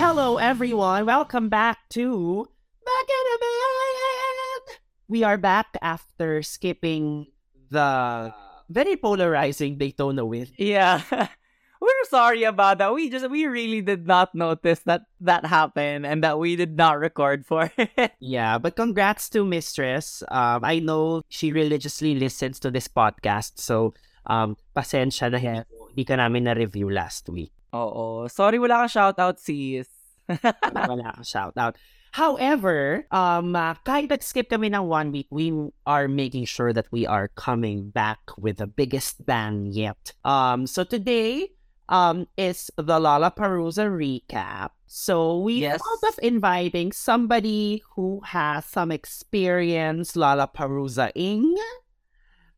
Hello, everyone. Welcome back to Back in a. We are back after skipping the very polarizing Daytona win. Yeah. We're sorry about that. We just we really did not notice that that happened and that we did not record for it. Yeah, but congrats to Mistress. Um, I know she religiously listens to this podcast, so um, pasensya na yan. Hindi ka namin na-review last week. Oo. Sorry wala kang shoutout sis. Wala kang shout out. However, um, uh, kahit nag-skip kami ng one week, we are making sure that we are coming back with the biggest bang yet. Um, so today, um, is the Lala Lollapalooza recap. So we Yes. thought of inviting somebody who has some experience Lala Lollapalooza-ing.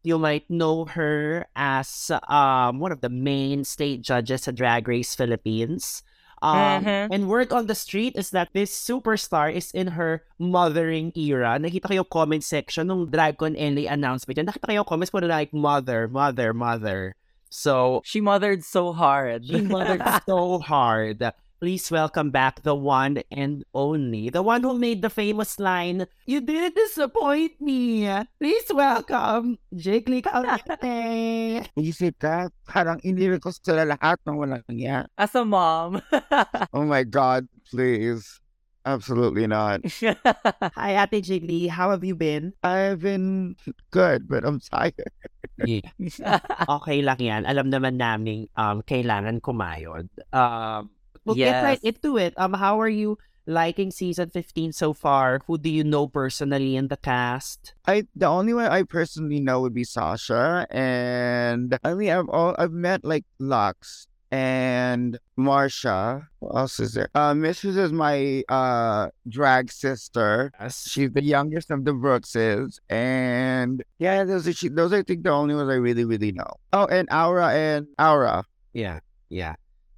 You might know her as um, one of the main state judges at Drag Race Philippines. Um, Mhm. And word on the street is that this superstar is in her mothering era. Nakita kayo comment section nung DragCon LA announcement. Nakita kayo comments puro like mother, mother, mother. So, She mothered so hard. she mothered so hard. Please welcome back the one and only, the one who made the famous line, You didn't disappoint me. Please welcome Jiggly Caliente. Isip ka, parang inirik ko sila lahat ng walang niya. As a mom. Oh my God, please. Absolutely not. Hi, Ate Jiggly. How have you been? I've been good, but I'm tired. okay lang yan. Alam naman namin um, kailangan kumayod. Um, we'll get right into it. Um, how are you liking season 15 so far? Who do you know personally in the cast? I the only one I personally know would be Sasha, and I mean I've all I've met like Luxx and Marcia. Who else is there? Uh, Mistress is my uh drag sister. Yes. She's the youngest of the Brookses, and yeah, those are she, those are, I think the only ones I really really know. Oh, and Aura and Aura. Yeah, yeah.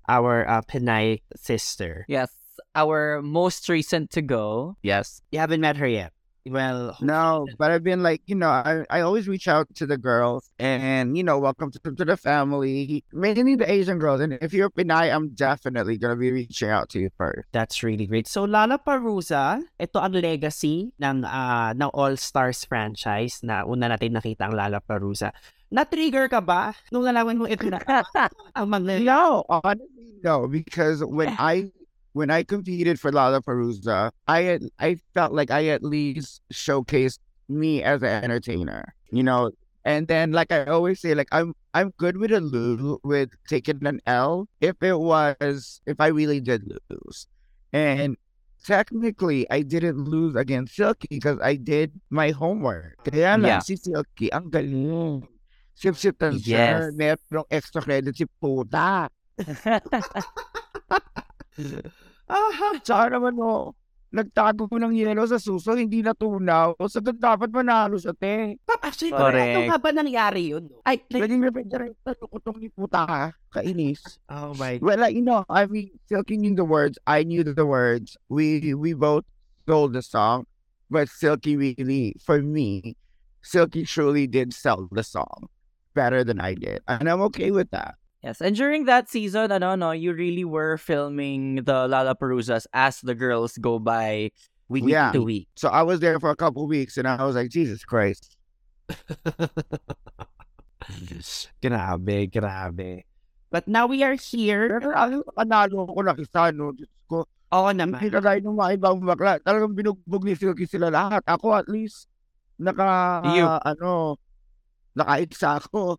Our uh, Pinay sister. yes. Our most recent to go. Yes. You haven't met her yet. Well, No, but I've been like, you know, I, I always reach out to the girls and, you know, welcome to, to the family, mainly the Asian girls. And if you're Pinay, I'm definitely going to be reaching out to you first. That's really great. So Lalaparuza, ito ang legacy ng ah, ng All Stars franchise na una natin nakita ang Lalaparuza. Na-trigger ka ba nung nalaman mo ito na ang mga No, honestly, no, because when I when I competed for Lalaparuza, I had, I felt like I at least showcased me as an entertainer, you know. And then, like I always say, like I'm I'm good with a lose with taking an L if it was if I really did lose, and technically I didn't lose against Silky because I did my homework. Kaya Yeah. si Silky ang galing. Sip-sip tan siya. Yes. Merong extra credit si puta. Aha, Tsaka naman no, nagtago ng yelo sa suso, hindi natunaw. O sa dapat manalo sa te. actually, Correct. ano nga ba nangyari yun? Ay, like, Pwede nga pwede talukotong ni puta ka. Kainis. oh my Well, like, you know, I mean, Silky knew the words. I knew the words. We we both sold the song. But Silky really, for me, Silky truly did sell the song better than I did. And I'm okay with that. Yes, and during that season, ano, no, you really were filming the Lalaparuzas as the girls go by week Yeah. to week. So I was there for a couple weeks and I was like, Jesus Christ. grabe, grabe. But now we are here. Pero ano, panalo ko na isa, no? Diyos ko. Oo naman. Nakita tayo ng mga ibang bakla. Talagang binugbog ni Silky sila lahat. Ako at least, naka, You. ano, nakaisa ako.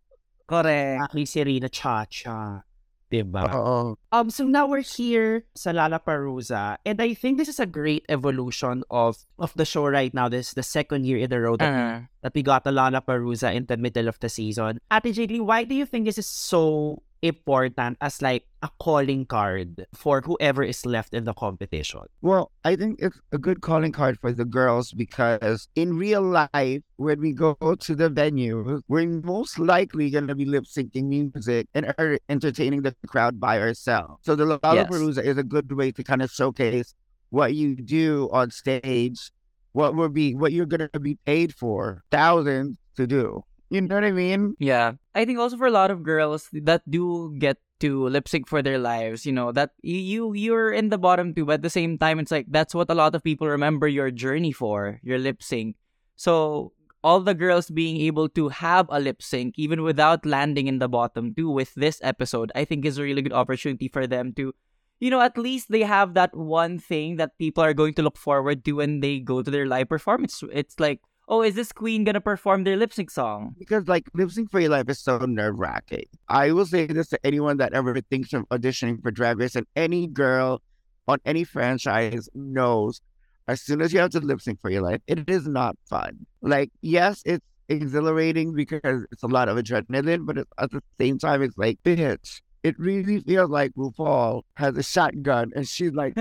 Correct. Aki si Rina Chacha. Diba? Oo. Um, so now we're here sa Lollapalooza, and I think this is a great evolution of of the show right now. This is the second year in a row that, Uh, that we got the Lollapalooza in the middle of the season. Ate Jadely, why do you think this is so important as like a calling card for whoever is left in the competition? Well, I think it's a good calling card for the girls because in real life, when we go to the venue, we're most likely going to be lip syncing music and are entertaining the crowd by ourselves. So the Lalaparuza is a good way to kind of showcase what you do on stage, what will be what you're going to be paid for thousands to do. You know what I mean? Yeah. I think also for a lot of girls that do get to lip sync for their lives, you know, that you you're in the bottom two, but at the same time it's like that's what a lot of people remember your journey for, your lip sync. So all the girls being able to have a lip sync even without landing in the bottom two with this episode, I think is a really good opportunity for them to you know, at least they have that one thing that people are going to look forward to when they go to their live performance. It's like, oh, is this queen gonna perform their lip sync song? Because like lip sync for your life is so nerve wracking. I will say this to anyone that ever thinks of auditioning for Drag Race, and any girl on any franchise knows. As soon as you have to lip sync for your life, it is not fun. Like, yes, it's exhilarating because it's a lot of adrenaline, but at the same time, it's like, bitch, it really feels like RuPaul has a shotgun and she's like,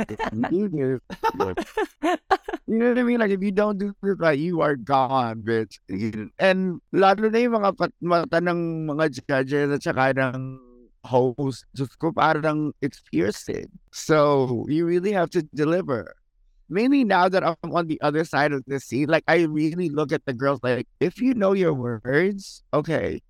you do this. You know what I mean? Like, if you don't do this right, you are gone, bitch. And lalo na yung mga pat- mata ng mga judges at saka ng host, just ko parang it's piercing. So, you really have to deliver. Mainly now that I'm on the other side of the seat, like, I really look at the girls like, if you know your words, okay,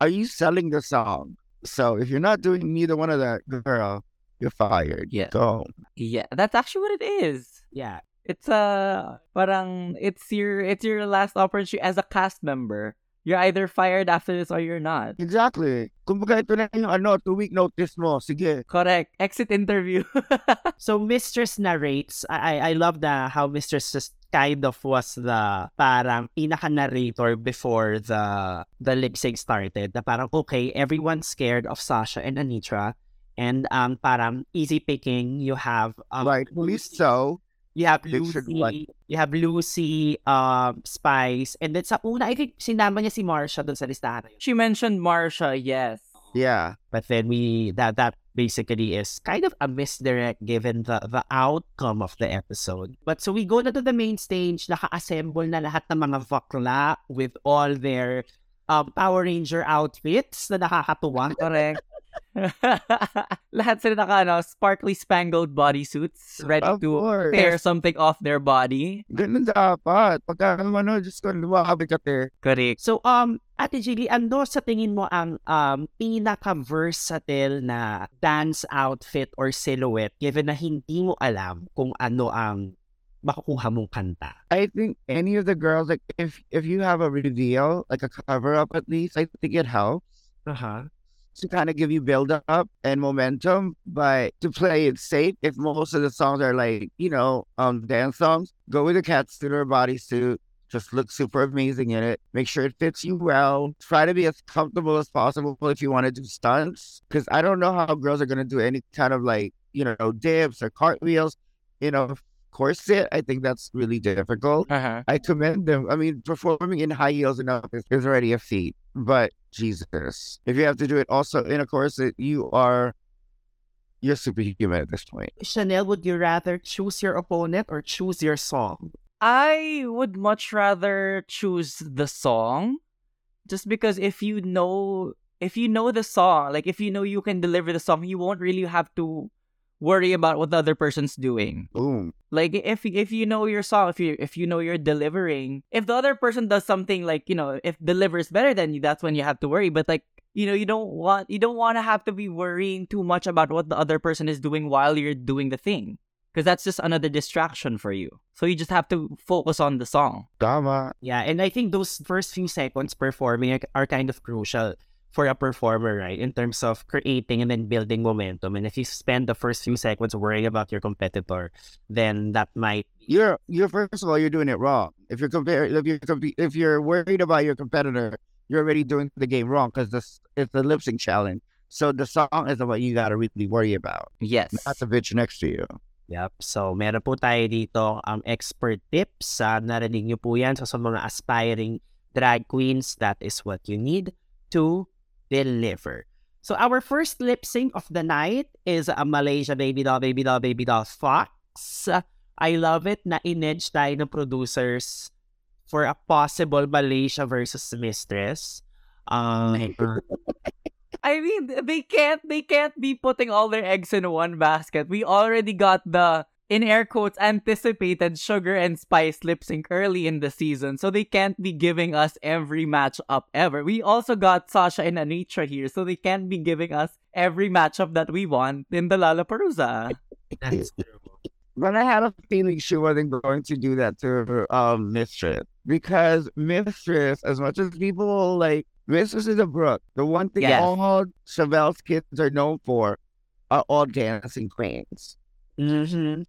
are you selling the song? So, if you're not doing neither one of that, girl, you're fired. Yeah. Go. Yeah, that's actually what it is. Yeah. It's a parang it's your it's your last opportunity as a cast member. You're either fired after this or you're not. Exactly. Kumbaga ito na yung ano, two-week notice mo. Sige. Correct. Exit interview. So Mistress narrates. I I I love the how Mistress just kind of was the parang pinaka narrator before the the lip sync started. Na parang okay, everyone's scared of Sasha and Anitra. And um parang easy picking. You have um, Rightfully so. You have Lucy, you have Lucy, um, Spice, and then sa una, I think sinama niya si Marsha doon sa listahan na yun. she mentioned Marsha, yes. Yeah. But then we that that basically is kind of a misdirect given the the outcome of the episode. But so we go na to the main stage, naka-assemble na lahat ng mga vakla with all their um, Power Ranger outfits na nakakatuwa. Correct. Lahat sila naka ano, sparkly spangled bodysuits ready Of to course. tear something off their body. Ganun dapat. Pagka ano, just ko lumakabi ka te. Correct. So um Ate Jilly, ano sa tingin mo ang um, pinaka-versatile na dance outfit or silhouette given na hindi mo alam kung ano ang makukuha mong kanta? I think any of the girls, like if if you have a reveal, like a cover up at least, I think it helps Uh-huh. To kind of give you build up and momentum. But to play it safe, if most of the songs are like, you know, um dance songs, go with a cat suit or bodysuit. Just look super amazing in it. Make sure it fits you well. Try to be as comfortable as possible if you want to do stunts. Because I don't know how girls are going to do any kind of like, you know, dips or cartwheels, you know, corset. I think that's really difficult. Uh-huh. I commend them. I mean, performing in high heels enough is, is already a feat. But Jesus, if you have to do it also in a corset, you are you're superhuman at this point. Chanel, would you rather choose your opponent or choose your song? I would much rather choose the song just because if you know if you know the song, like if you know you can deliver the song, you won't really have to worry about what the other person's doing. Boom. Like if if you know your song, if you if you know you're delivering, if the other person does something like, you know, if delivers better than you, that's when you have to worry. But like you know, you don't want you don't want to have to be worrying too much about what the other person is doing while you're doing the thing. Because that's just another distraction for you. So you just have to focus on the song. Tama. Yeah, and I think those first few seconds performing are- are kind of crucial for a performer, right? In terms of creating and then building momentum. And if you spend the first few seconds worrying about your competitor, then that might You're you're first of all you're doing it wrong. If you're compare if you're if you're worried about your competitor, you're already doing the game wrong because this it's a lip sync challenge. So the song is what you gotta really worry about, Yes. not the bitch next to you. Yep. So, meron po tayo dito ang expert tips. Uh, narinig niyo po yan. So, sa mga aspiring drag queens, that is what you need to deliver. So, our first lip sync of the night is a Malaysia Baby Doll, Baby Doll, Baby Doll Fox. I love it na in-edge tayo ng producers for a possible Malaysia versus Mistress. Um, I mean, they can't they can't be putting all their eggs in one basket. We already got the in air quotes, anticipated Sugar and Spice lip sync early in the season, so they can't be giving us every matchup ever. We also got Sasha and Anetra here, so they can't be giving us every matchup that we want in the Lalaparuza. That's true. But I had a feeling she wasn't going to do that to her um, mistress because mistress, as much as people like mistress is a brook, the one thing Yes. all Chevelle's kids are known for are all dancing queens. Mm-hmm.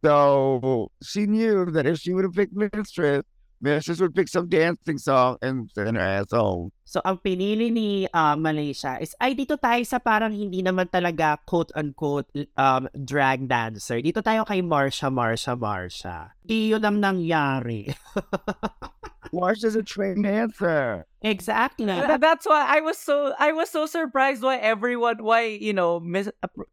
So she knew that if she would have picked mistress, mistress would pick some dancing song and send her ass home. So, ang pinili ni uh, Malaysia is, ay, dito tayo sa parang hindi naman talaga quote-unquote um, drag dancer. Dito tayo kay Marsha, Marsha, Marsha. Di yun ang nangyari. Marcia's a trained dancer. exactly. That's why I was so I was so surprised why everyone why you know miss,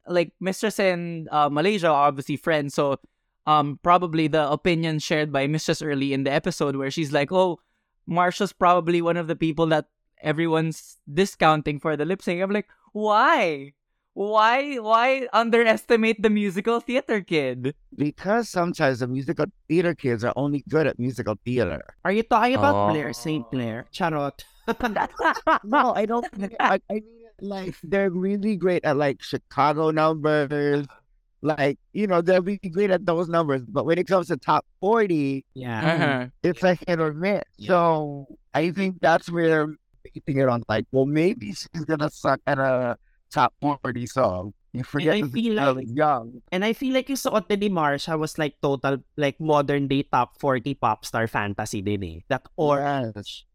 like Mistress and uh, Malaysia are obviously friends so um probably the opinion shared by Mistress early in the episode where she's like oh Marcia's probably one of the people that everyone's discounting for the lip sync I'm like why why why underestimate the musical theater kid Because sometimes the musical theater kids are only good at musical theater. Are you talking about Oh. Blair St. Clair? Charot. No, I don't. I, I mean, like they're really great at like Chicago numbers. Like you know, they'll be great at those numbers. But when it comes to top forty, yeah. Uh-huh. it's a hit or miss. Yeah. So I think that's where I'm basing it on. Like, well, maybe she's gonna suck at a top forty song. You forget I feel like- young. And I feel like yung suot ni Marcia was like total, like modern day top 40 pop star fantasy din eh. That orange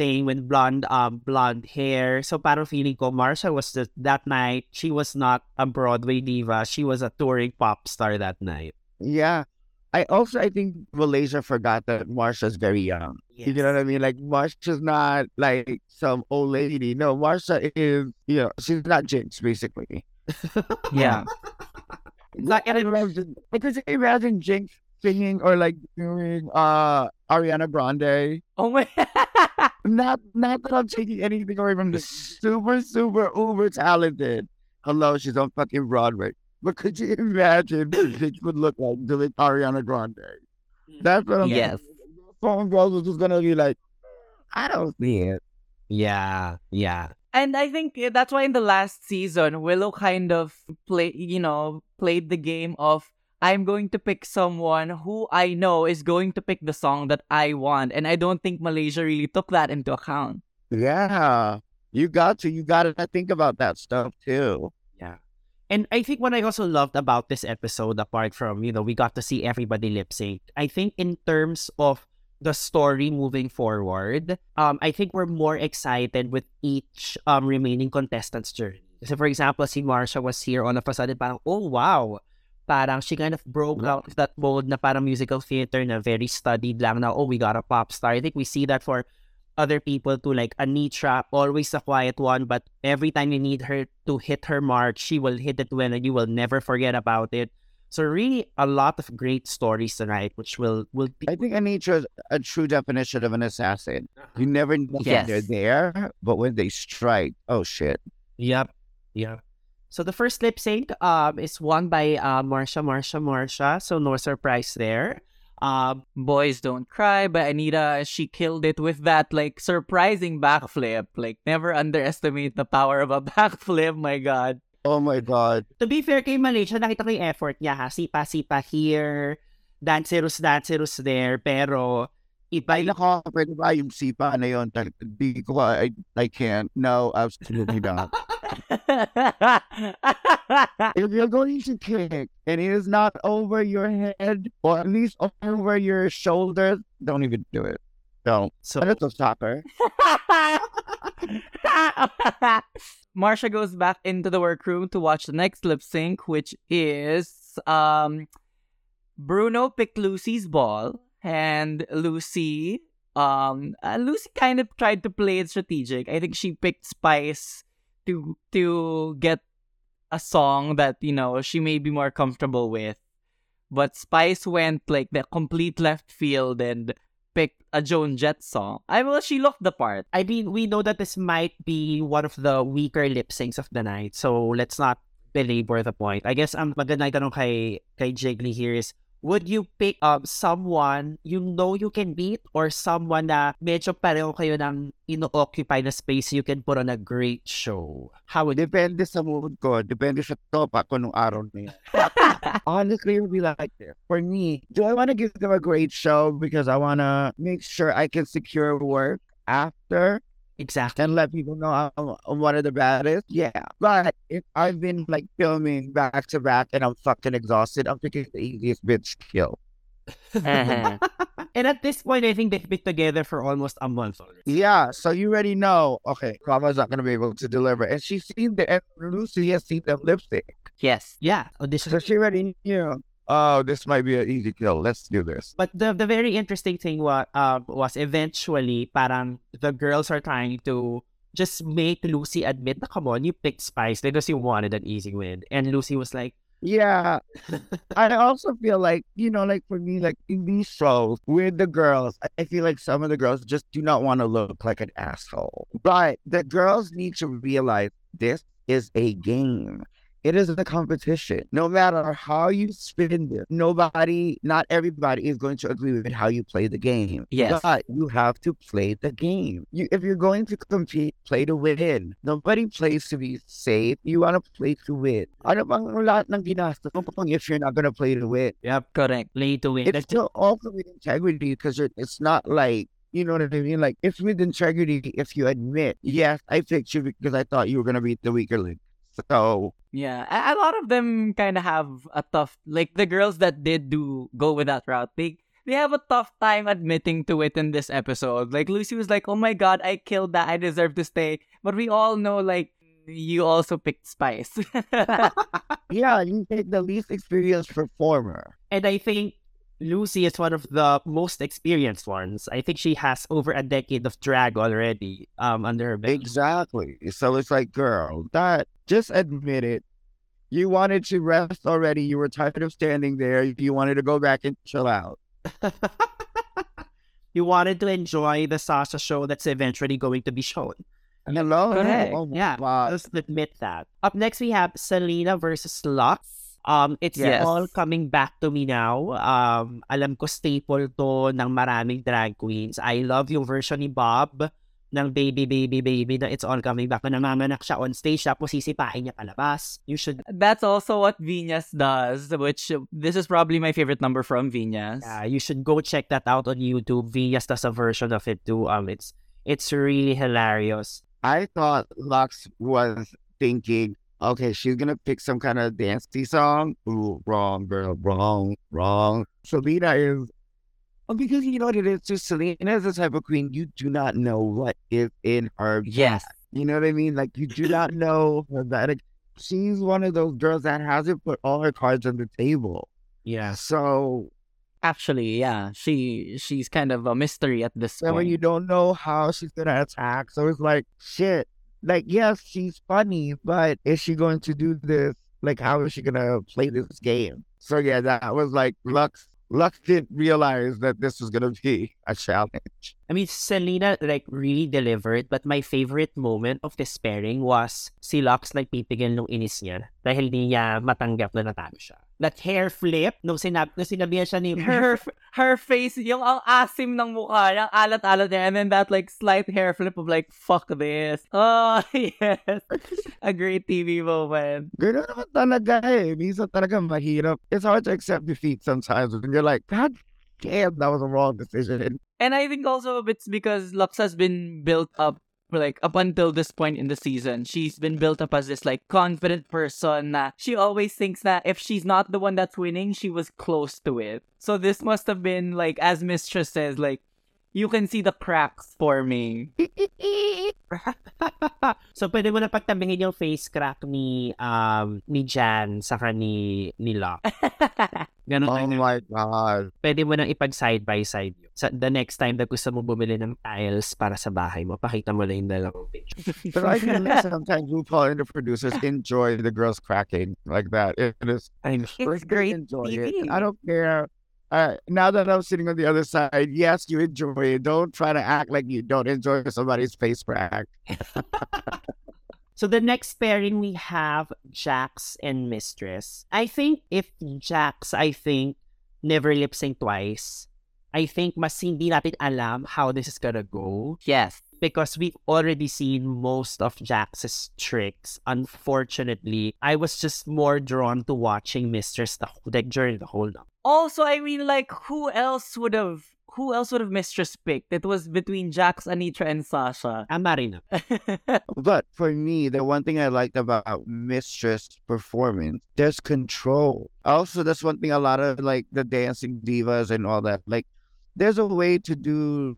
thing with blonde, um, blonde hair. So parang feeling ko, Marcia was just, that night, she was not a Broadway diva. She was a touring pop star that night. Yeah. I also I think Malaysia forgot that Marcia's very young. You know what I mean? Like Marcia's not like some old lady. No, Marcia is you know, she's not Jinkx basically. yeah Like and imagine because imagine Jinkx singing or like doing uh Ariana Grande. oh my Not not that I'm taking anything away from this super, super uber talented. Hello, she's on fucking Broadway. But could you imagine what Jinkx would look like doing Ariana Grande? Mm-hmm. That's what I'm Yes. Phone girls was just gonna be like, I don't see it. Yeah, yeah. And I think that's why in the last season, Willow kind of play, you know, played the game of I'm going to pick someone who I know is going to pick the song that I want, and I don't think Malaysia really took that into account. Yeah. You got to. You got to think about that stuff too. And I think what I also loved about this episode, apart from, you know, we got to see everybody lip sync, I think in terms of the story moving forward, um, I think we're more excited with each um remaining contestant's journey. So for example, si Marcia was here on a sudden, parang, oh wow, parang she kind of broke out of that mold na parang musical theater na very studied lang na, oh, we got a pop star. I think we see that for other people to like Anetra, always a quiet one, but every time you need her to hit her mark, she will hit it well and you will never forget about it. So really a lot of great stories tonight, which will will be I think Anetra's a true definition of an assassin. You never know Yes. they're there, but when they strike, oh shit. Yep. Yep. So the first lip sync um is won by uh Marcia, Marcia, Marcia. So no surprise there. Um Boys Don't Cry by Anita, she killed it with that like surprising backflip. Like never underestimate the power of a backflip. My God. Oh my god. to be fair kay Malaysia, nakita ko yung effort niya ha. Sipa-sipa here, dancerous, dancerous there, pero Ay, yung nako, pwede ba yung sipa na yun? Di ko, I, I can't. No, absolutely not. if you're going to kick and it is not over your head or at least over your shoulders, don't even do it. Don't. so And it's a soccer. Marcia goes back into the workroom to watch the next lip sync, which is um Bruno picked Loosey's ball, and Loosey um uh, Loosey kind of tried to play it strategic. I think she picked Spice to to get a song that you know she may be more comfortable with, but Spice went like the complete left field and picked a Joan Jett song. I well, she looked the part. I mean, we know that this might be one of the weaker lip syncs of the night, so let's not belabor the point. I guess ang magandang tanong kay, kay Jiggly here is, would you pick up someone you know you can beat or someone na medyo pareho kayo ng ino-occupy na space you can put on a great show? How would? Depende sa mood ko. Depende sa topa ko nung araw na yun. Honestly, it would be like this. For me, do I want to give them a great show because I want to make sure I can secure work after Exactly. and let people know I'm, I'm one of the baddest? Yeah. But if I've been like filming back to back and I'm fucking exhausted, I'm picking the easiest bitch to kill. Uh-huh. and at this point, I think they've been together for almost a month already. Yeah, so you already know, okay, Mama's not going to be able to deliver. And she's seen the, and Loosey has seen them lipstick. yes. Yeah, audition. So she already knew, oh, this might be an easy kill. Let's do this. But the the very interesting thing was um was eventually parang the girls are trying to just make Loosey admit na come on, you picked Spice because you wanted an easy win. And Loosey was like, Yeah. I also feel like, you know, like for me, like in these shows with the girls, I feel like some of the girls just do not want to look like an asshole. But the girls need to realize this is a game. It is a competition. No matter how you spin it, nobody, not everybody is going to agree with how you play the game. Yes. But you have to play the game. You, if you're going to compete, play to win. Nobody plays to be safe. You want to play to win. Ano bang lahat ng ginastos mo if you're not going to play to win? yep, Correct. play to win. It's still also with integrity because it's not like, you know what I mean? Like, it's with integrity if you admit, yes, I picked you because I thought you were going to beat the weaker link. So, Yeah, a, a lot of them kind of have a tough, like the girls that did do go with that route, they they have a tough time admitting to it in this episode. Like Loosey was like, "Oh my god, I killed that. I deserve to stay." But we all know, like, you also picked Spice. yeah, you take the least experienced performer. And I think Loosey is one of the most experienced ones. I think she has over a decade of drag already um under her belt. Exactly. So it's like, girl, that just admit it. You wanted to rest already. You were tired of standing there. You wanted to go back and chill out. you wanted to enjoy the Sasha show that's eventually going to be shown. Hello? Correct. Oh Yeah, God. let's admit that. Up next, we have Salina versus Luxx. Um, it's Yes. all coming back to me now. Um, alam ko staple to ng maraming drag queens. I love yung version ni Bob ng Baby Baby Baby na It's All Coming Back. Na namamanak siya on stage, tapos sisipain niya palabas. You should, That's also what Venus does, which this is probably my favorite number from Venus. uh, you should go check that out on YouTube. Vias does a version of it too. Um, it's it's really hilarious. I thought Lux was thinking, okay, she's gonna pick some kind of dancey song. Ooh, wrong, girl, wrong, wrong. Salina is well, because you know what it is too. Salina is the type of queen you do not know what is in her. Yes. You know what I mean? Like you do not know that like, she's one of those girls that hasn't put all her cards on the table. Yeah. So Actually, yeah, she she's kind of a mystery at this when point. you don't know how she's gonna attack, so it's like shit. Like yes, she's funny, but is she going to do this? Like how is she gonna play this game? So yeah, that was like Luxx. Luxx didn't realize that this was gonna be a challenge. I mean, Selena like really delivered, but my favorite moment of this pairing was si Lux nagpipigil nung inis niya dahil di niya matanggap na natalo siya. That hair flip, nung, sinab nung sinabihan siya ni her her face, yung ang asim ng mukha, yung alat-alat niya, and then that like slight hair flip of like, fuck this. Oh, yes. A great TV moment. Ganun naman talaga eh. Minsan talaga mahirap. It's hard to accept defeat sometimes when you're like, God damn, that was a wrong decision. And I think also it's because Luxx has been built up like up until this point in the season, she's been built up as this like confident person na she always thinks that if she's not the one that's winning, she was close to it. So this must have been like as Mistress says, like you can see the cracks forming. so, pwede mo na pagtabihin yung face crack ni, um, ni Jan saka ni, ni Locke. Ganun Oh lang. my God. Pwede mo nang ipag side by side yun. Sa, the next time na gusto mo bumili ng tiles para sa bahay mo, pakita mo lang yung dalawang picture. But I can sometimes RuPaul and the producers enjoy the girls cracking like that. It is I'm It's they great enjoy TV. it. I don't care. Uh, now that I'm sitting on the other side, yes, you enjoy it. Don't try to act like you don't enjoy somebody's face crack. So the next pairing we have Jax and Mistress. I think if Jax, I think, never lip sync twice, I think mas hindi natin alam how this is gonna go Yes. Because we've already seen most of Jax's tricks. Unfortunately, I was just more drawn to watching Mistress the like during the whole night. Also, I mean, like, who else would have who else would have Mistress picked? It was between Jax, Anetra, and Sasha. And Marina. But for me, the one thing I liked about Mistress' performance, there's control. Also, that's one thing a lot of like the dancing divas and all that. Like, there's a way to do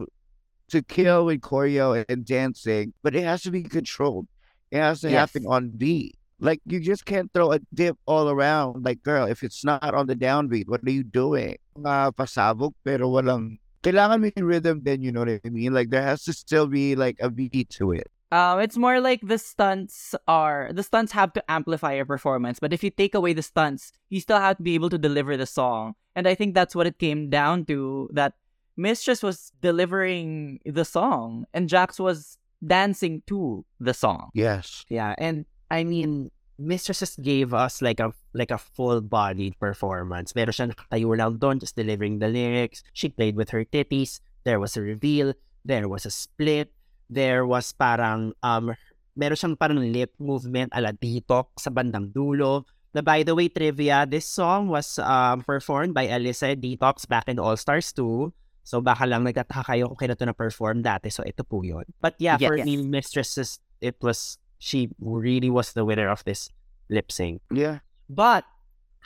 to kill and choreo and dancing, but it has to be controlled. It has to Yes. happen on beat. Like you just can't throw a dip all around. Like, girl, if it's not on the downbeat, what are you doing? Mga pasabog pero walang kailangan may rhythm then you know what I mean? Like there has to still be like a beat to it. Um, it's more like the stunts are the stunts have to amplify your performance, but if you take away the stunts, you still have to be able to deliver the song. And I think that's what it came down to. That Mistress was delivering the song, and Jax was dancing to the song. Yes. Yeah, and I mean, Mistress just gave us like a like a full bodied performance. Meron siya nakatayo lang doon, just delivering the lyrics. She played with her titties. There was a reveal. There was a split. There was parang um meron siyang parang lip movement ala dito sa bandang dulo. Na by the way, trivia, this song was um, performed by Alyssa Detox back in All Stars 2. So baka lang nagtataka kayo kung kailan ito na-perform dati. So ito po yun. But yeah, for Yes. me, Mistresses, it was, she really was the winner of this lip sync. Yeah. But,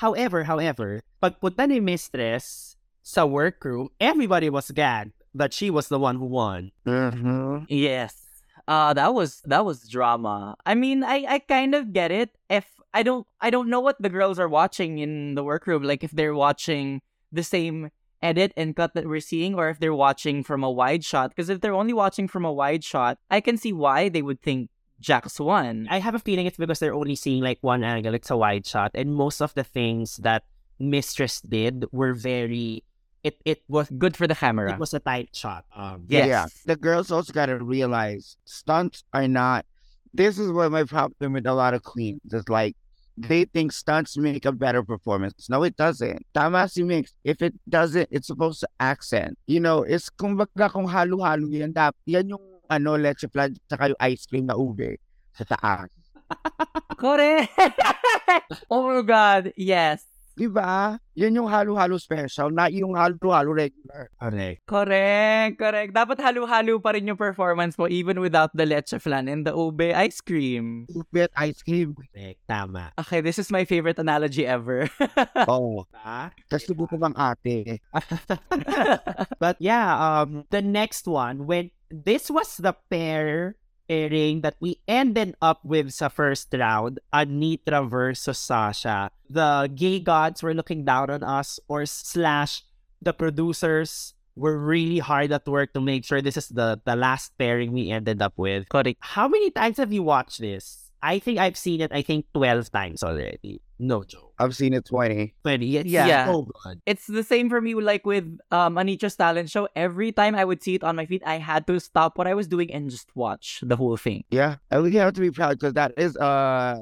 however, however, pagpunta ni Mistress sa workroom, everybody was gagged that she was the one who won. Mm-hmm. Yes. Uh that was that was drama. I mean, I I kind of get it. If I don't I don't know what the girls are watching in the workroom like if they're watching the same edit and cut that we're seeing or if they're watching from a wide shot because if they're only watching from a wide shot, I can see why they would think Jax won. I have a feeling it's because they're only seeing like one angle. It's a wide shot, and most of the things that Mistress did were very. It it was Good for the camera. it was a tight shot. Um, Yes. Yeah. The girls also got to realize stunts are not. This is what my problem with a lot of queens is like they think stunts make a better performance. No, it doesn't. Tama si Mix. If it doesn't, it's supposed to accent. You know, it's kumbaga kung halo-halo yan. Dap, yan yung ano, leche flan, tsaka yung ice cream na ube sa taas. Correct. oh my god. Yes. Diba? Yan yung halo-halo special, not yung halo-halo regular. correct. Correct, correct. Dapat halo-halo pa rin yung performance mo even without the leche flan and the ube ice cream. Ube ice cream. Correct. Tama. Okay, this is my favorite analogy ever. Oo. Diba? Tapos subuko bang ate. but yeah, um, the next one when this was the pair pairing that we ended up with sa first round, Anitra versus Sasha. The gay gods were looking down on us, or slash the producers were really hard at work to make sure this is the the last pairing we ended up with. correct. How many times have you watched this? I think I've seen it. I think twelve times already. No joke. I've seen it 20. Twenty. It's Yeah. so good. It's the same for me like with um Anetra's talent show. Every time I would see it on my feed, I had to stop what I was doing and just watch the whole thing. Yeah, and we have to be proud because that is uh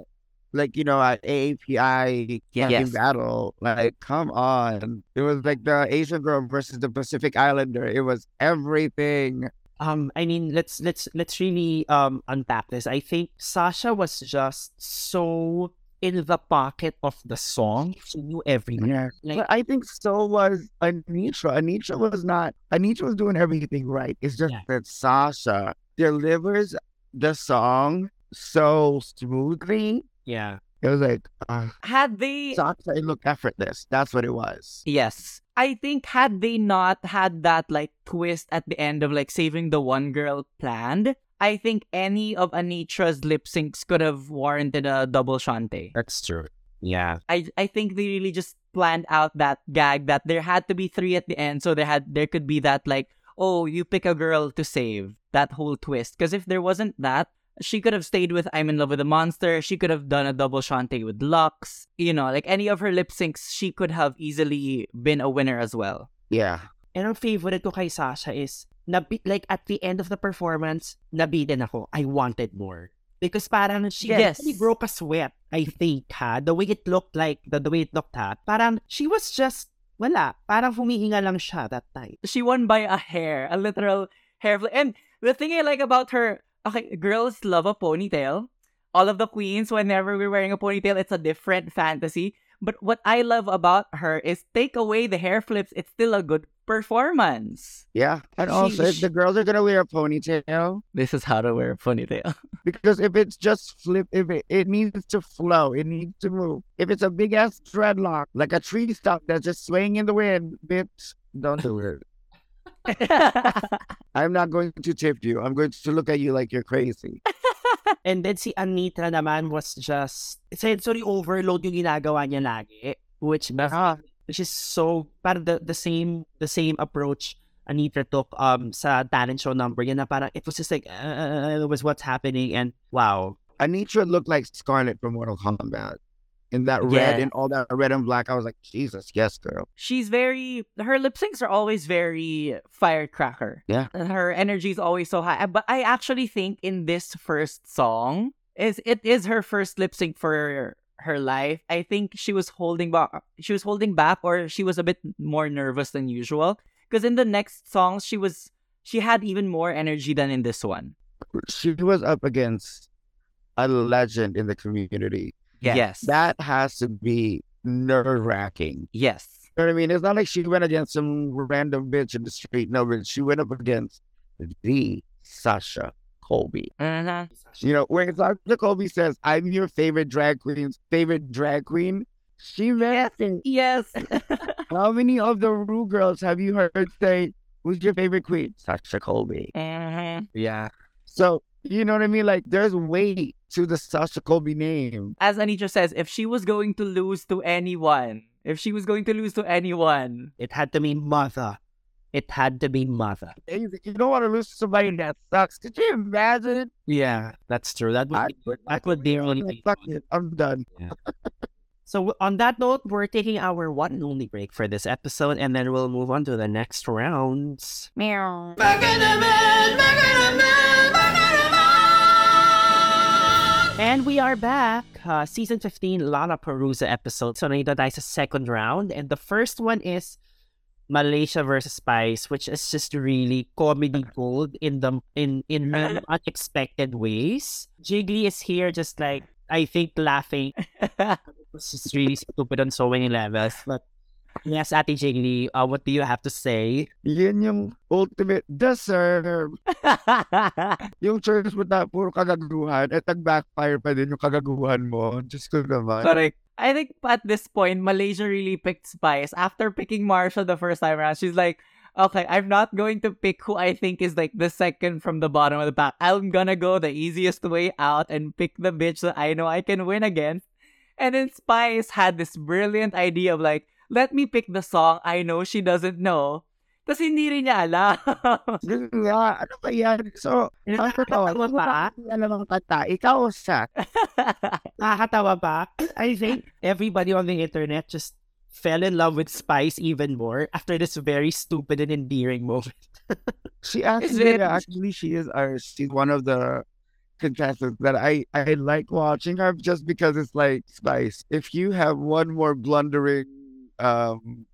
like you know at AAPI Yes. fucking battle. Like, come on, it was like the Asian girl versus the Pacific Islander. It was everything. Um I mean let's let's let's really um unpack this. I think Sasha was just so in the pocket of the song. She knew everything. Yeah, Like- but I think so was Anetra. Anetra was not. Anetra was doing everything right. It's just Yeah. that Sasha delivers the song so smoothly. Yeah. It was like uh, Had the Sasha. It looked effortless. That's what it was. Yes. I think had they not had that like twist at the end of like saving the one girl planned, I think any of Anetra's lip syncs could have warranted a double shantay. That's true. Yeah. I I think they really just planned out that gag that there had to be three at the end, so there had there could be that like, oh, you pick a girl to save that whole twist. Because if there wasn't that, she could have stayed with I'm in love with a monster. She could have done a double shantay with Luxx. You know, like any of her lip syncs, she could have easily been a winner as well. Yeah. And ang favorite ko kay Sasha is nabi- like at the end of the performance, nabitin ako. I wanted more. Because parang she Yes. actually broke a sweat, I think, ha? The way it looked like, the, the way it looked, ha? Parang she was just, wala. Parang humihinga lang siya that time. she won by a hair, a literal hair flip. And the thing I like about her, okay, girls love a ponytail. All of the queens, whenever we're wearing a ponytail, it's a different fantasy. But what I love about her is take away the hair flips, it's still a good performance. Yeah. And She- also, if she- the girls are gonna wear a ponytail, This is how to wear a ponytail. because if it's just flip, if it, it needs to flow, it needs to move. If it's a big ass dreadlock, like a tree stump that's just swaying in the wind, bitch, don't do it. I'm not going to tip you. I'm going to look at you like you're crazy. And then si Anetra naman was just, sensory overload yung ginagawa niya lagi. Which, Ah, which is so, parang the, the same, the same approach Anetra took um sa talent show number yun na parang it was just like uh, it was what's happening and wow Anetra looked like Skarlet from Mortal Kombat. In that red Yeah. and all that red and black, I was like, Jesus, yes, girl. She's very, her lip syncs are always very firecracker. Yeah. Her energy is always so high. But I actually think in this first song, is it is her first lip sync for her life. I think she was holding back. She was holding back, or she was a bit more nervous than usual. Because in the next songs, she was she had even more energy than in this one. She was up against a legend in the community. Yeah. Yes. That has to be nerve wracking. yes. You know what I mean? It's not like she went against some random bitch in the street. No, but she went up against the Sasha Colby. Uh-huh. You know, when Sasha Colby says, I'm your favorite drag queen's favorite drag queen, she meant it. Yes. How many of the Ru girls have you heard say, Who's your favorite queen? Sasha Colby. Uh-huh. yeah So, you know what I mean? Like, there's weight to the Sasha Colby name. As Anetra says, if she was going to lose to anyone, if she was going to lose to anyone, it had to be mother it had to be mother You don't want to lose to somebody that sucks. Could you imagine? yeah that's true that would I be, would- that would be really Like, fuck it, I'm done. So on that note, we're taking our one and only break for this episode, and then we'll move on to the next rounds. meow. And we are back. Uh, season 15, Lala Perusa episode. So nandito tayo sa second round. And the first one is Malaysia versus Spice, which is just really comedy gold in the in in unexpected ways. Jiggly is here just like I think laughing. It's just really stupid on so many levels. But yes, Ate Jiggly, uh, what do you have to say? Yun yung ultimate deserve. Yung church mo na puro kagaguhan at nag-backfire pa din yung kagaguhan mo. Diyos ko naman. Correct. I think at this point, Malaysia really picked Spice. After picking Marcia the first time around, she's like, okay, I'm not going to pick who I think is like the second from the bottom of the pack. I'm gonna go the easiest way out and pick the bitch that I know I can win against. And then Spice had this brilliant idea of like, let me pick the song I know she doesn't know. Tapos hindi rin niya alam. Yun nga, ano ba yan? So, Nakakatawa nakakatawa ba? ba? Alam ang kanta, ikaw siya. Nakakatawa ba? I think everybody on the internet just fell in love with Spice even more after this very stupid and endearing moment. She actually, it? actually, she is our, she's one of the contestants that I, I like watching her just because it's like Spice. If you have one more blundering, um,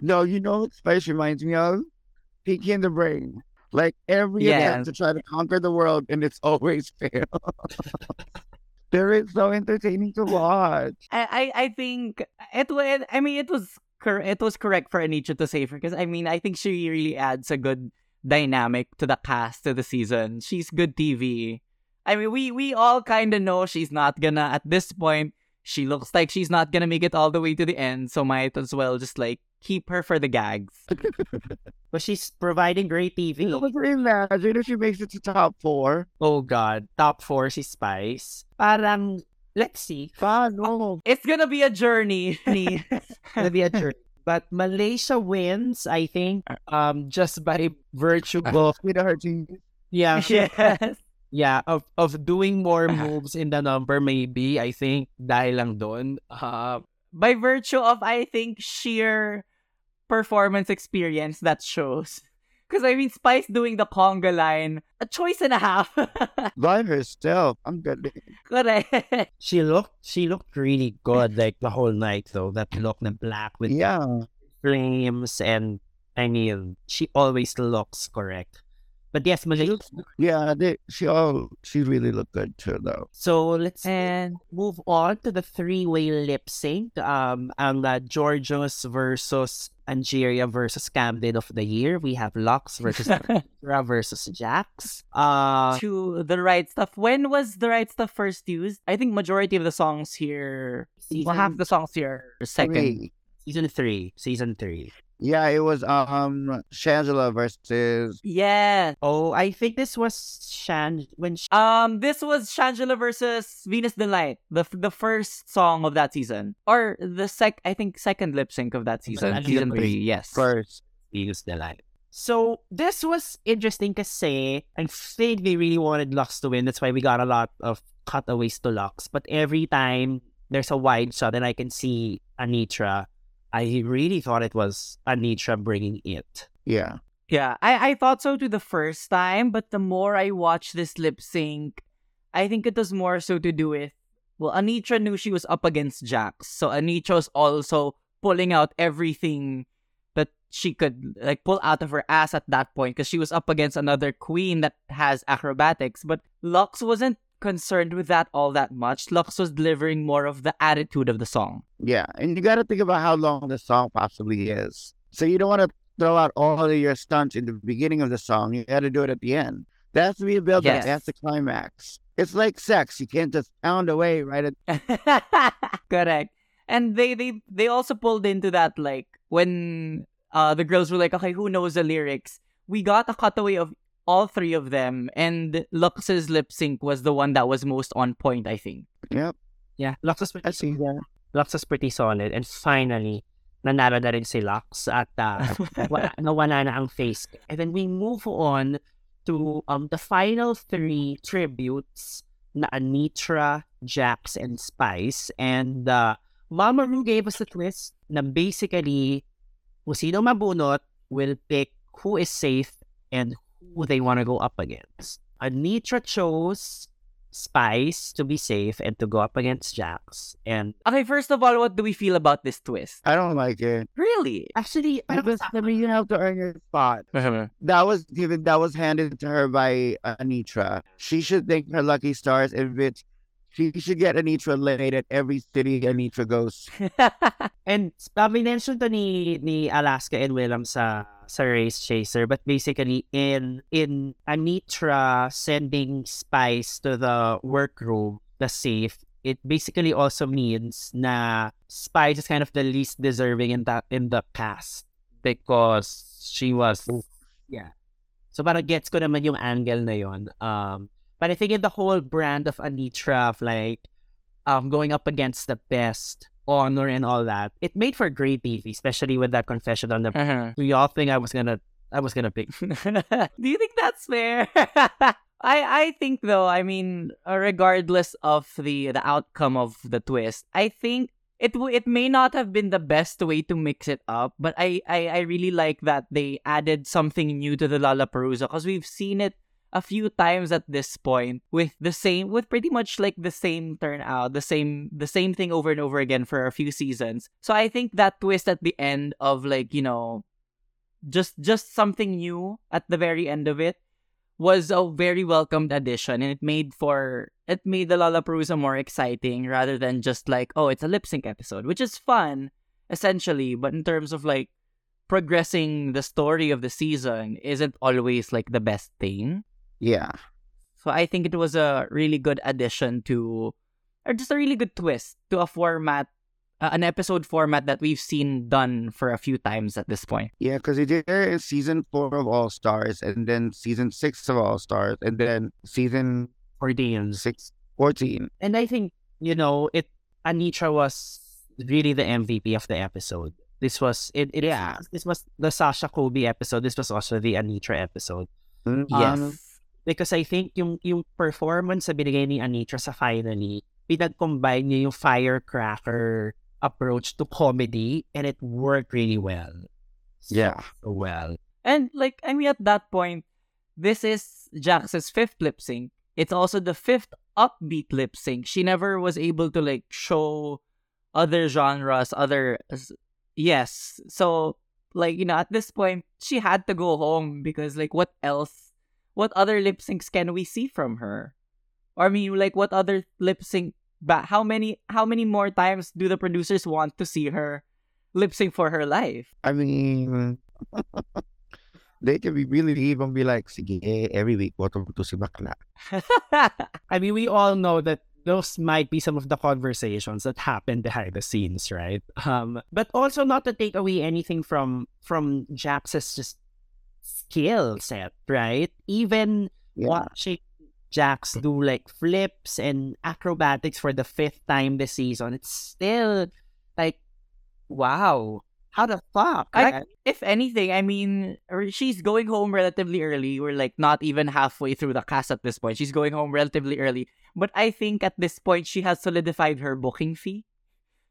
no, you know what Spice reminds me of? Pinky and the Brain. Like every Yes. attempt to try to conquer the world and it's always fail. They're so entertaining to watch. I, I I think it was. I mean, it was cor- it was correct for Anetra to say her because I mean, I think she really adds a good dynamic to the cast to the season. She's good TV. I mean, we we all kind of know she's not gonna at this point. She looks like she's not gonna make it all the way to the end, so might as well just like keep her for the gags. But she's providing great TV. But imagine if she makes it to top four. Oh God, top four si Spice. Parang, let's see. Paano? It's gonna be a journey. Gonna be a journey. But Malaysia wins, I think, um, just by virtue of With her team. yeah, yes. Yeah, of of doing more moves in the number. Maybe I think dahil lang doon. Uh, by virtue of I think sheer performance experience that shows. Because I mean, Spice doing the conga line, a choice and a half. By herself. I'm good. Correct. She looked she looked really good like the whole night though. That look in black with Yeah. flames and I mean she always looks correct. But yes, She yeah, they, she all she really looked good too though. So let's And move on to the three-way lip sync. Um, ang uh, Jorgeous versus Angeria versus Camden of the year. We have Luxx versus Ra versus Jax. Uh, to the right stuff. When was the right stuff first used? I think majority of the songs here, well, half the songs here second. Three. season three. Season three. Yeah, it was um Shangela versus Yeah. Oh, I think this was Shan when Sh- Um, this was Shangela versus Venus D-Lite, the the first song of that season, or the sec. I think second lip sync of that season, Season season three. three. Yes. first. used the light. So this was interesting to kasi I think they really wanted Luxx to win. That's why we got a lot of cutaways to Luxx. But every time there's a wide shot and I can see Anetra, I really thought it was Anetra bringing it. Yeah. Yeah, I I thought so too the first time, but the more I watched this lip sync, I think it was more so to do with well, Anetra knew she was up against Jax, so Anetra was also pulling out everything that she could like pull out of her ass at that point because she was up against another queen that has acrobatics. But Luxx wasn't concerned with that all that much. Luxx was delivering more of the attitude of the song. Yeah. And you gotta think about how long the song possibly is. So you don't wanna throw out all of your stunts in the beginning of the song. You gotta do it at the end. That has to be a build up. Yes. That's the climax. It's like sex. You can't just pound away right at Correct. And they they they also pulled into that like when uh the girls were like, okay, who knows the lyrics? We got a cutaway of all three of them, and Luxx's lip sync was the one that was most on point, I think. Yep. Yeah, Luxx was I pretty, see that. Luxx was pretty solid. And finally, nanalo na rin si Luxx at uh, wala, nawala na ang face. And then we move on to um the final three tributes na Anetra, Jax, and Spice. And uh, Mama Ru gave us a twist na basically kung sino mabunot will pick who is safe and who they want to go up against. Anetra chose Spice to be safe and to go up against Jax. And Okay, first of all, what do we feel about this twist? I don't like it. Really? actually, Because, I mean, you have to earn your spot. That was given. That was handed to her by uh, Anetra. She should thank her lucky stars and bitch. She should get Anetra laid at every city Anetra goes. And uh, mention to ni, ni Alaska and Willam sa sa Race Chaser, but basically in in Anetra sending Spice to the workroom, the safe, it basically also means na Spice is kind of the least deserving in that in the cast because she was yeah. So parang gets ko naman yung angle na yon. Um, but I think in the whole brand of Anetra of like um going up against the best honor and all that, it made for great TV, especially with that confession on the. Uh-huh. Do y'all think I was gonna? I was gonna pick. Do you think that's fair? I I think though, I mean, uh, regardless of the the outcome of the twist, I think it it may not have been the best way to mix it up, but I I, I really like that they added something new to the Lala Lalaparuza because we've seen it a few times at this point with the same with pretty much like the same turnout, the same the same thing over and over again for a few seasons. So I think that twist at the end of like, you know, just just something new at the very end of it was a very welcomed addition and it made for it made the Lalaparuza more exciting rather than just like oh it's a lip sync episode which is fun essentially but in terms of like progressing the story of the season isn't always like the best thing Yeah. so I think it was a really good addition to or just a really good twist to a format uh, an episode format that we've seen done for a few times at this point Yeah, because he did it in season four of All Stars, and then season six of All Stars, and then season for Deans. six, 14. And I think, you know, it Anetra was really the MVP of the episode. This was it, it Yeah. this was the Sasha Colby episode. This was also the Anetra episode. Um, yes Because I think yung yung performance sa binigay ni Anetra sa finally, pinag-combine niya yung firecracker approach to comedy and it worked really well. So Yeah. well. And like, I mean, at that point, this is Jax's fifth lip sync. It's also the fifth upbeat lip sync. She never was able to like show other genres, other yes. So like you know, at this point, she had to go home because like, what else? What other lip syncs can we see from her? Or I mean, like, what other lip sync? But how many? How many more times do the producers want to see her lip sync for her life? I mean, they can be really even be like, sige, every week, what to si bakla. I mean, we all know that those might be some of the conversations that happen behind the scenes, right? Um, but also not to take away anything from from Jax's just skill set, right? Even Yeah. watching Jax do like flips and acrobatics for the fifth time this season, it's still like, wow, how the fuck? I- if anything, I mean, she's going home relatively early. We're like not even halfway through the cast at this point. She's going home relatively early. But I think at this point, she has solidified her booking fee.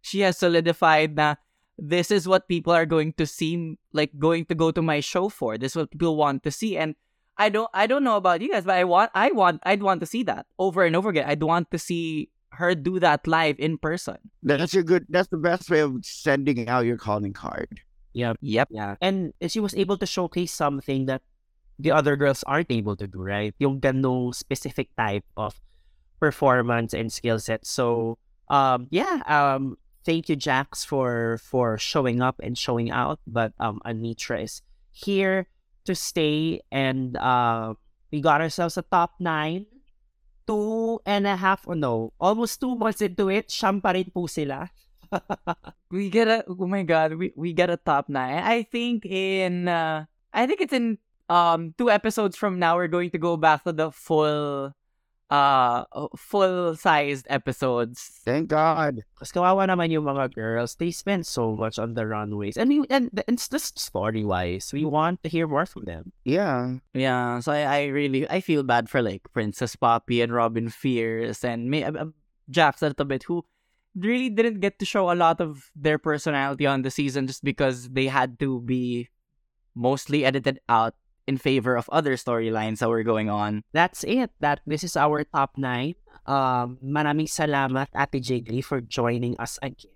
She has solidified that this is what people are going to see, like going to go to my show for. This is what people want to see. And I don't, I don't know about you guys, but I want, I want, I'd want to see that over and over again. I'd want to see her do that live in person. That's your good. That's the best way of sending out your calling card. Yep. Yep. Yeah. And she was able to showcase something that the other girls aren't able to do, right? Yung ganong specific type of performance and skill set. So, um, yeah, um, thank you, Jax, for for showing up and showing out. But um, Anetra is here to stay, and uh, we got ourselves a top nine. Two and a half, or no, almost two months into it, siyam pa po sila. we get a oh my god we, we get a top nine i think in uh i think it's in um two episodes from now we're going to go back to the full uh full sized episodes Thank God. Kasi kawawa naman yung mga girls. They spend so much on the runways. And, we, and, and it's just story-wise. We want to hear more from them. Yeah. yeah so i, I really i feel bad for like princess poppy and robin fierce and may uh, jax a little bit who really didn't get to show a lot of their personality on the season just because they had to be mostly edited out in favor of other storylines that were going on. That's it. That This is our top nine. Um, maraming salamat, Ate Jiggly, for joining us again.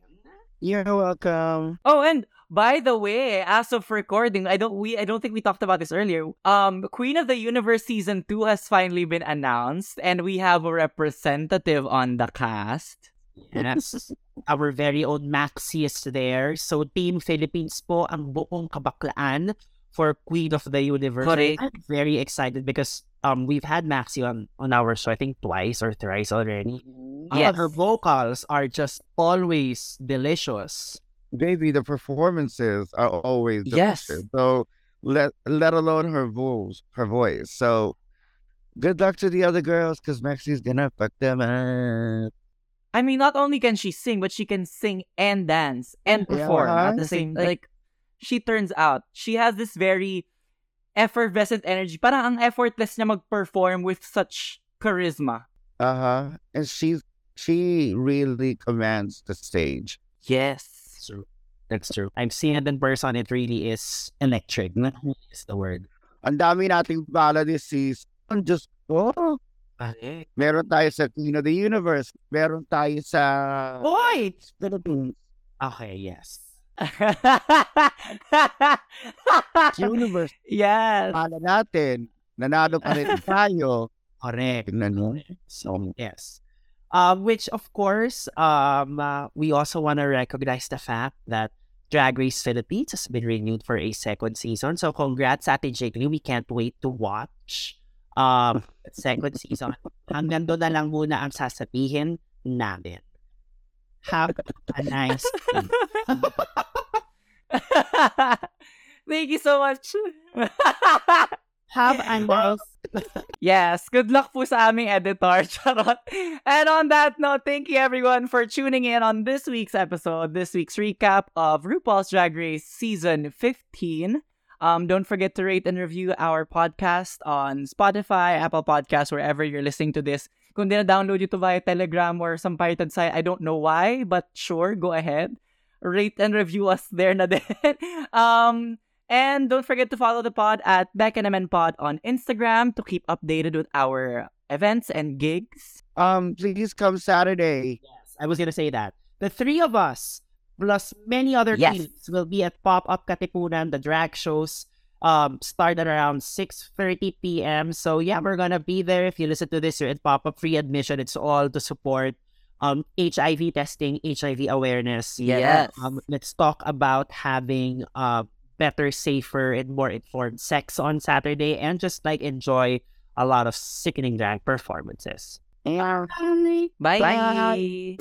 You're welcome. Oh, and by the way, as of recording, I don't we I don't think we talked about this earlier. Um, Queen of the Universe season two has finally been announced, and we have a representative on the cast. Yes. our very own Maxie is there. So, Team Philippines po ang buong kabaklaan for Queen of the Universe. Correct. I'm very excited because um we've had Maxie on, on our show, I think twice or thrice already. Yes. Uh, her vocals are just always delicious. Baby, the performances are always Yes. delicious. So let let alone her voice, her voice. So good luck to the other girls because Maxie's gonna fuck them up. I mean, not only can she sing, but she can sing and dance and Yeah. perform at the same. Like, she turns out she has this very effervescent energy. Parang ang effortless niya mag-perform with such charisma. Uh huh. And she's she really commands the stage. Yes. That's true. That's true. I've seen it in person. It really is electric. Is the word. Ang dami nating bala this season. Just oh, meron tayo sa Queen of the Universe. Meron tayo sa Boy! Philippines. Okay, yes. Universe. yes. Bala natin. Nanalo pa rin tayo. Correct. Mo. So, yes. Um, which, of course, um, uh, we also want to recognize the fact that Drag Race Philippines has been renewed for a second season. So, congrats, Ate Jiggly. We can't wait to watch um, second season. Hanggang doon na lang muna ang sasabihin namin. Have a nice. Thank you so much. Have a nice yes, good luck po sa aming editor. Charot. And on that note, thank you everyone for tuning in on this week's episode, this week's recap of RuPaul's Drag Race Season 15. Um, don't forget to rate and review our podcast on Spotify, Apple Podcasts, wherever you're listening to this. Kung na-download nyo to via Telegram or some pirated site, I don't know why, but sure, go ahead. Rate and review us there na din. um, And don't forget to follow the pod at Beck and Naman Pod on Instagram to keep updated with our events and gigs. Um, please come Saturday. Yes, I was gonna say that. The three of us, plus many other Yes. teams, will be at Pop Up Katipunan. The drag shows um start at around 6.30 p.m. So yeah, we're gonna be there. If you listen to this, you're at Pop Up free admission. It's all to support um HIV testing, HIV awareness. Yes. Um, let's talk about having uh better, safer, and more informed sex on Saturday and just like enjoy a lot of sickening drag performances. Yeah. Bye. Bye. Bye.